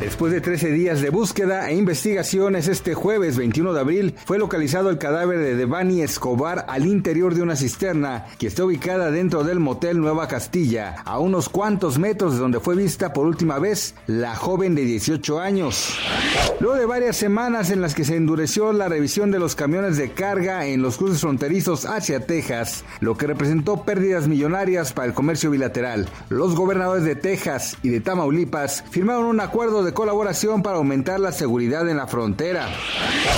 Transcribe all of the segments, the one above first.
Después de 13 días de búsqueda e investigaciones, este jueves 21 de abril fue localizado el cadáver de Devani Escobar al interior de una cisterna que está ubicada dentro del motel Nueva Castilla, a unos cuantos metros de donde fue vista por última vez la joven de 18 años. Luego de varias semanas en las que se endureció la revisión de los camiones de carga en los cruces fronterizos hacia Texas, lo que representó pérdidas millonarias para el comercio bilateral, los gobernadores de Texas y de Tamaulipas firmaron un acuerdo de de colaboración para aumentar la seguridad en la frontera.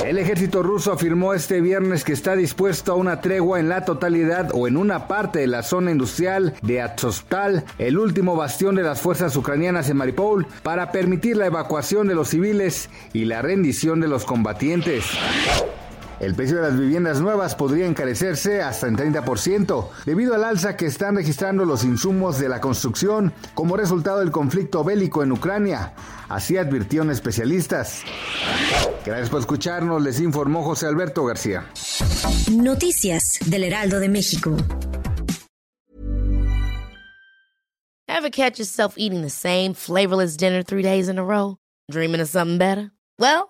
El ejército ruso afirmó este viernes que está dispuesto a una tregua en la totalidad o en una parte de la zona industrial de Azovstal, el último bastión de las fuerzas ucranianas en Mariupol, para permitir la evacuación de los civiles y la rendición de los combatientes. El precio de las viviendas nuevas podría encarecerse hasta en 30% debido al alza que están registrando los insumos de la construcción como resultado del conflicto bélico en Ucrania. Así advirtieron especialistas. Gracias por escucharnos, les informó José Alberto García. Noticias del Heraldo de México. Ever catch yourself eating the same flavorless dinner three days in a row? Dreaming of something better? Well,